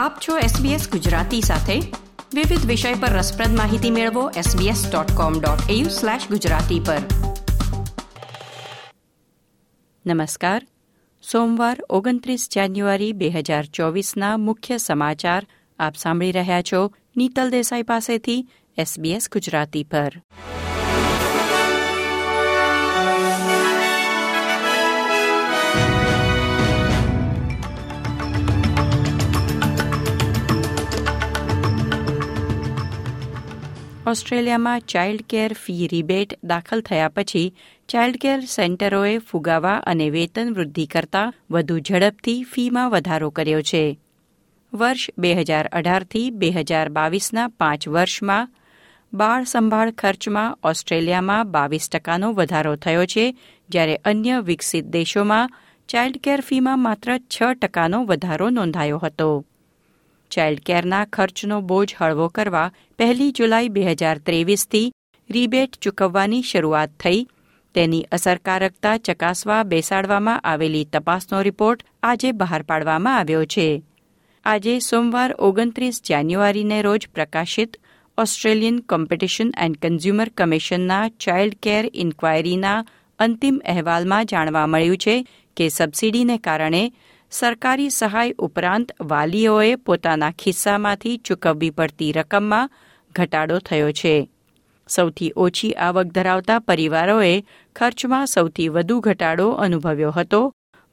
આપ છો SBS ગુજરાતી સાથે. વિવિધ વિષય પર રસપ્રદ માહિતી મેળવો sbs.com.au/gujarati પર. નમસ્કાર. સોમવાર, ઓગણત્રીસ જાન્યુઆરી બે હજાર ચોવીસના મુખ્ય સમાચાર આપ સાંભળી રહ્યા છો નીતલ દેસાઈ પાસેથી SBS ગુજરાતી પર. ઓસ્ટ્રેલિયામાં ચાઇલ્ડ કેર ફી રિબેટ દાખલ થયા પછી ચાઇલ્ડ કેર સેન્ટરોએ ફુગાવા અને વેતન વૃદ્ધિ કરતાં વધુ ઝડપથી ફીમાં વધારો કર્યો છે. વર્ષ બે હજાર અઢારથી બે હજાર બાવીસના પાંચ વર્ષમાં બાળ સંભાળ ખર્ચમાં ઓસ્ટ્રેલિયામાં બાવીસ ટકાનો વધારો થયો છે, જ્યારે અન્ય વિકસિત દેશોમાં ચાઇલ્ડ કેર ફીમાં માત્ર છ ટકાનો વધારો નોંધાયો હતો. ચાઇલ્ડ કેરના ખર્ચનો બોજ હળવો કરવા પહેલી જુલાઈ બે હજાર ત્રેવીસથી રીબેટ ચૂકવવાની શરૂઆત થઈ. તેની અસરકારકતા ચકાસવા બેસાડવામાં આવેલી તપાસનો રિપોર્ટ આજે બહાર પાડવામાં આવ્યો છે. આજે સોમવાર ઓગણત્રીસ જાન્યુઆરીને રોજ પ્રકાશિત ઓસ્ટ્રેલિયન કોમ્પિટિશન એન્ડ કન્ઝ્યુમર કમિશનના ચાઇલ્ડ કેર ઇન્ક્વાયરીના અંતિમ અહેવાલમાં જાણવા મળ્યું છે કે સબસિડીને કારણે સરકારી સહાય ઉપરાંત વાલીઓએ પોતાના ખિસ્સામાંથી ચૂકવવી પડતી રકમમાં ઘટાડો થયો છે. સૌથી ઓછી આવક ધરાવતા પરિવારોએ ખર્ચમાં સૌથી વધુ ઘટાડો અનુભવ્યો હતો,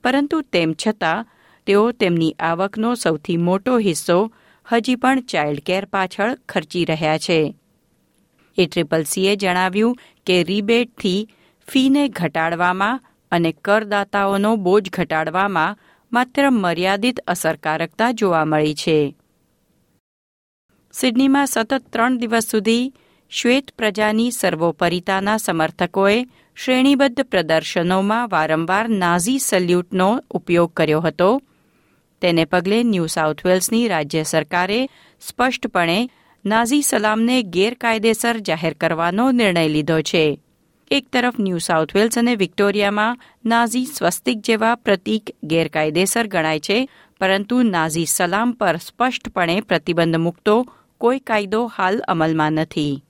પરંતુ તેમ છતાં તેઓ તેમની આવકનો સૌથી મોટો હિસ્સો હજી પણ ચાઇલ્ડ કેર પાછળ ખર્ચી રહ્યા છે. એ ટ્રિપલ સીએ જણાવ્યું કે રીબેટથી ફીને ઘટાડવામાં અને કરદાતાઓનો બોજ ઘટાડવામાં માત્ર મર્યાદિત અસરકારકતા જોવા મળી છે. સિડનીમાં સતત ત્રણ દિવસ સુધી શ્વેત પ્રજાની સર્વોપરિતાના સમર્થકોએ શ્રેણીબદ્ધ પ્રદર્શનોમાં વારંવાર નાઝી સલ્યુટનો ઉપયોગ કર્યો હતો. તેને પગલે ન્યૂ સાઉથ વેલ્સની રાજ્ય સરકારે સ્પષ્ટપણે નાઝી સલામને ગેરકાયદેસર જાહેર કરવાનો નિર્ણય લીધો છે. એક તરફ ન્યૂ સાઉથ વેલ્સ અને વિક્ટોરિયામાં નાઝી સ્વસ્તિક જેવા પ્રતીક ગેરકાયદેસર ગણાય છે, પરંતુ નાઝી સલામ પર સ્પષ્ટપણે પ્રતિબંધ મૂકતો કોઈ કાયદો હાલ અમલમાં નથી.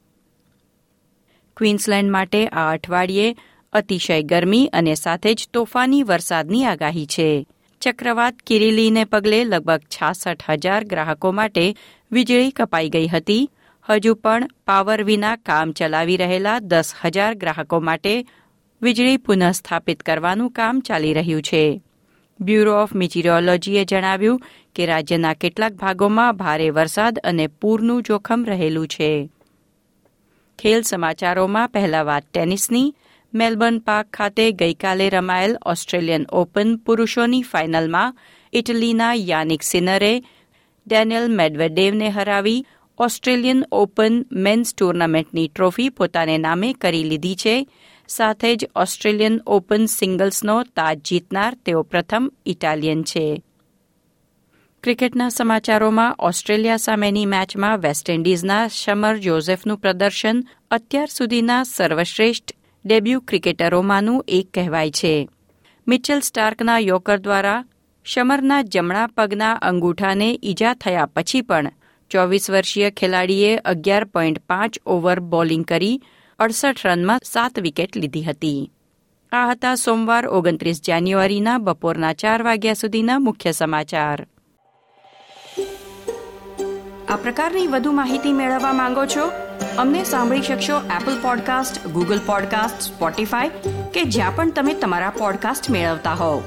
ક્વીન્સલેન્ડ માટે આ અઠવાડિયે અતિશય ગરમી અને સાથે જ તોફાની વરસાદની આગાહી છે. ચક્રવાત કિરીલીને પગલે લગભગ છાસઠ હજાર ગ્રાહકો માટે વીજળી કપાઈ ગઈ હતી હજુ પણ પાવર વિના કામ ચલાવી રહેલા દસ હજાર ગ્રાહકો માટે વીજળી પુનઃસ્થાપિત કરવાનું કામ ચાલી રહ્યું છે. બ્યુરો ઓફ મિટિરોલોજીએ જણાવ્યું કે રાજ્યના કેટલાક ભાગોમાં ભારે વરસાદ અને પૂરનું જોખમ રહેલું છે. ખેલ સમાચારોમાં પહેલા વાત ટેનિસની. મેલબર્ન પાર્ક ખાતે ગઈકાલે રમાયેલ ઓસ્ટ્રેલિયન ઓપન પુરુષોની ફાઇનલમાં ઇટલીના યાનિક સિનરે ડેનિયલ મેડવેડેવને હરાવી ઓસ્ટ્રેલિયન ઓપન મેન્સ ટુર્નામેન્ટની ટ્રોફી પોતાને નામે કરી લીધી છે. સાથે જ ઓસ્ટ્રેલિયન ઓપન સિંગલ્સનો તાજ જીતનાર તેઓ પ્રથમ ઇટાલિયન છે. ક્રિકેટના સમાચારોમાં ઓસ્ટ્રેલિયા સામેની મેચમાં વેસ્ટ ઇન્ડિઝના શમર જોઝેફનું પ્રદર્શન અત્યાર સુધીના સર્વશ્રેષ્ઠ ડેબ્યુ ક્રિકેટરોમાંનું એક કહેવાય છે. મિચેલ સ્ટાર્કના યોકર દ્વારા શમરના જમણા પગના અંગૂઠાને ઈજા થયા પછી પણ ચોવીસ વર્ષીય ખેલાડીએ અગિયાર પોઈન્ટ પાંચ ઓવર બોલિંગ કરી, અડસઠ રનમાં સાત વિકેટ લીધી હતી. આ હતા સોમવાર ઓગણત્રીસ જાન્યુઆરીના બપોરના ચાર વાગ્યા સુધીના મુખ્ય સમાચાર. આ પ્રકારની વધુ માહિતી મેળવવા માંગો છો? અમને સાંભળી શકશો Apple podcast Google podcast Spotify કે જ્યાં પણ તમે તમારા પોડકાસ્ટ મેળવતા હોવ.